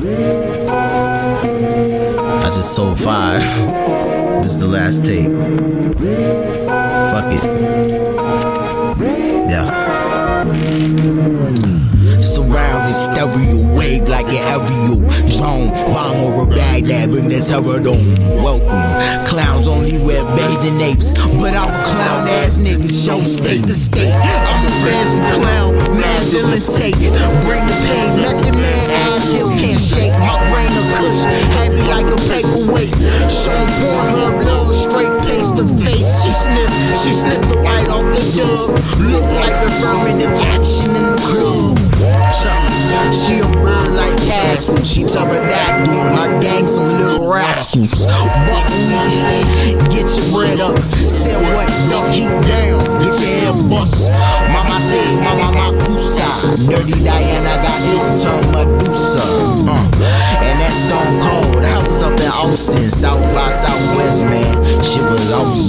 I just sold five. this is the last tape. Fuck it. Yeah. Surrounded stereo wave like an aerial drone. Bomb or over Baghdad, bring this herodome. Welcome. Clowns only wear bathing apes. But I'm a clown ass nigga, show state to state. I'm a fancy clown, villain take. Bring the pain, Look like affirmative action in the club. She a bird like Castle. She pterodactyl. My gang some little rascals. Buck me, get your bread up. Sell what? Don't keep down. Get your head bust. Mama say, Mama Makusa. Dirty Diana got Hilton Medusa. Uh, and that Stone Cold. I was up in Austin, South by Southwest, man. Shit was awesome.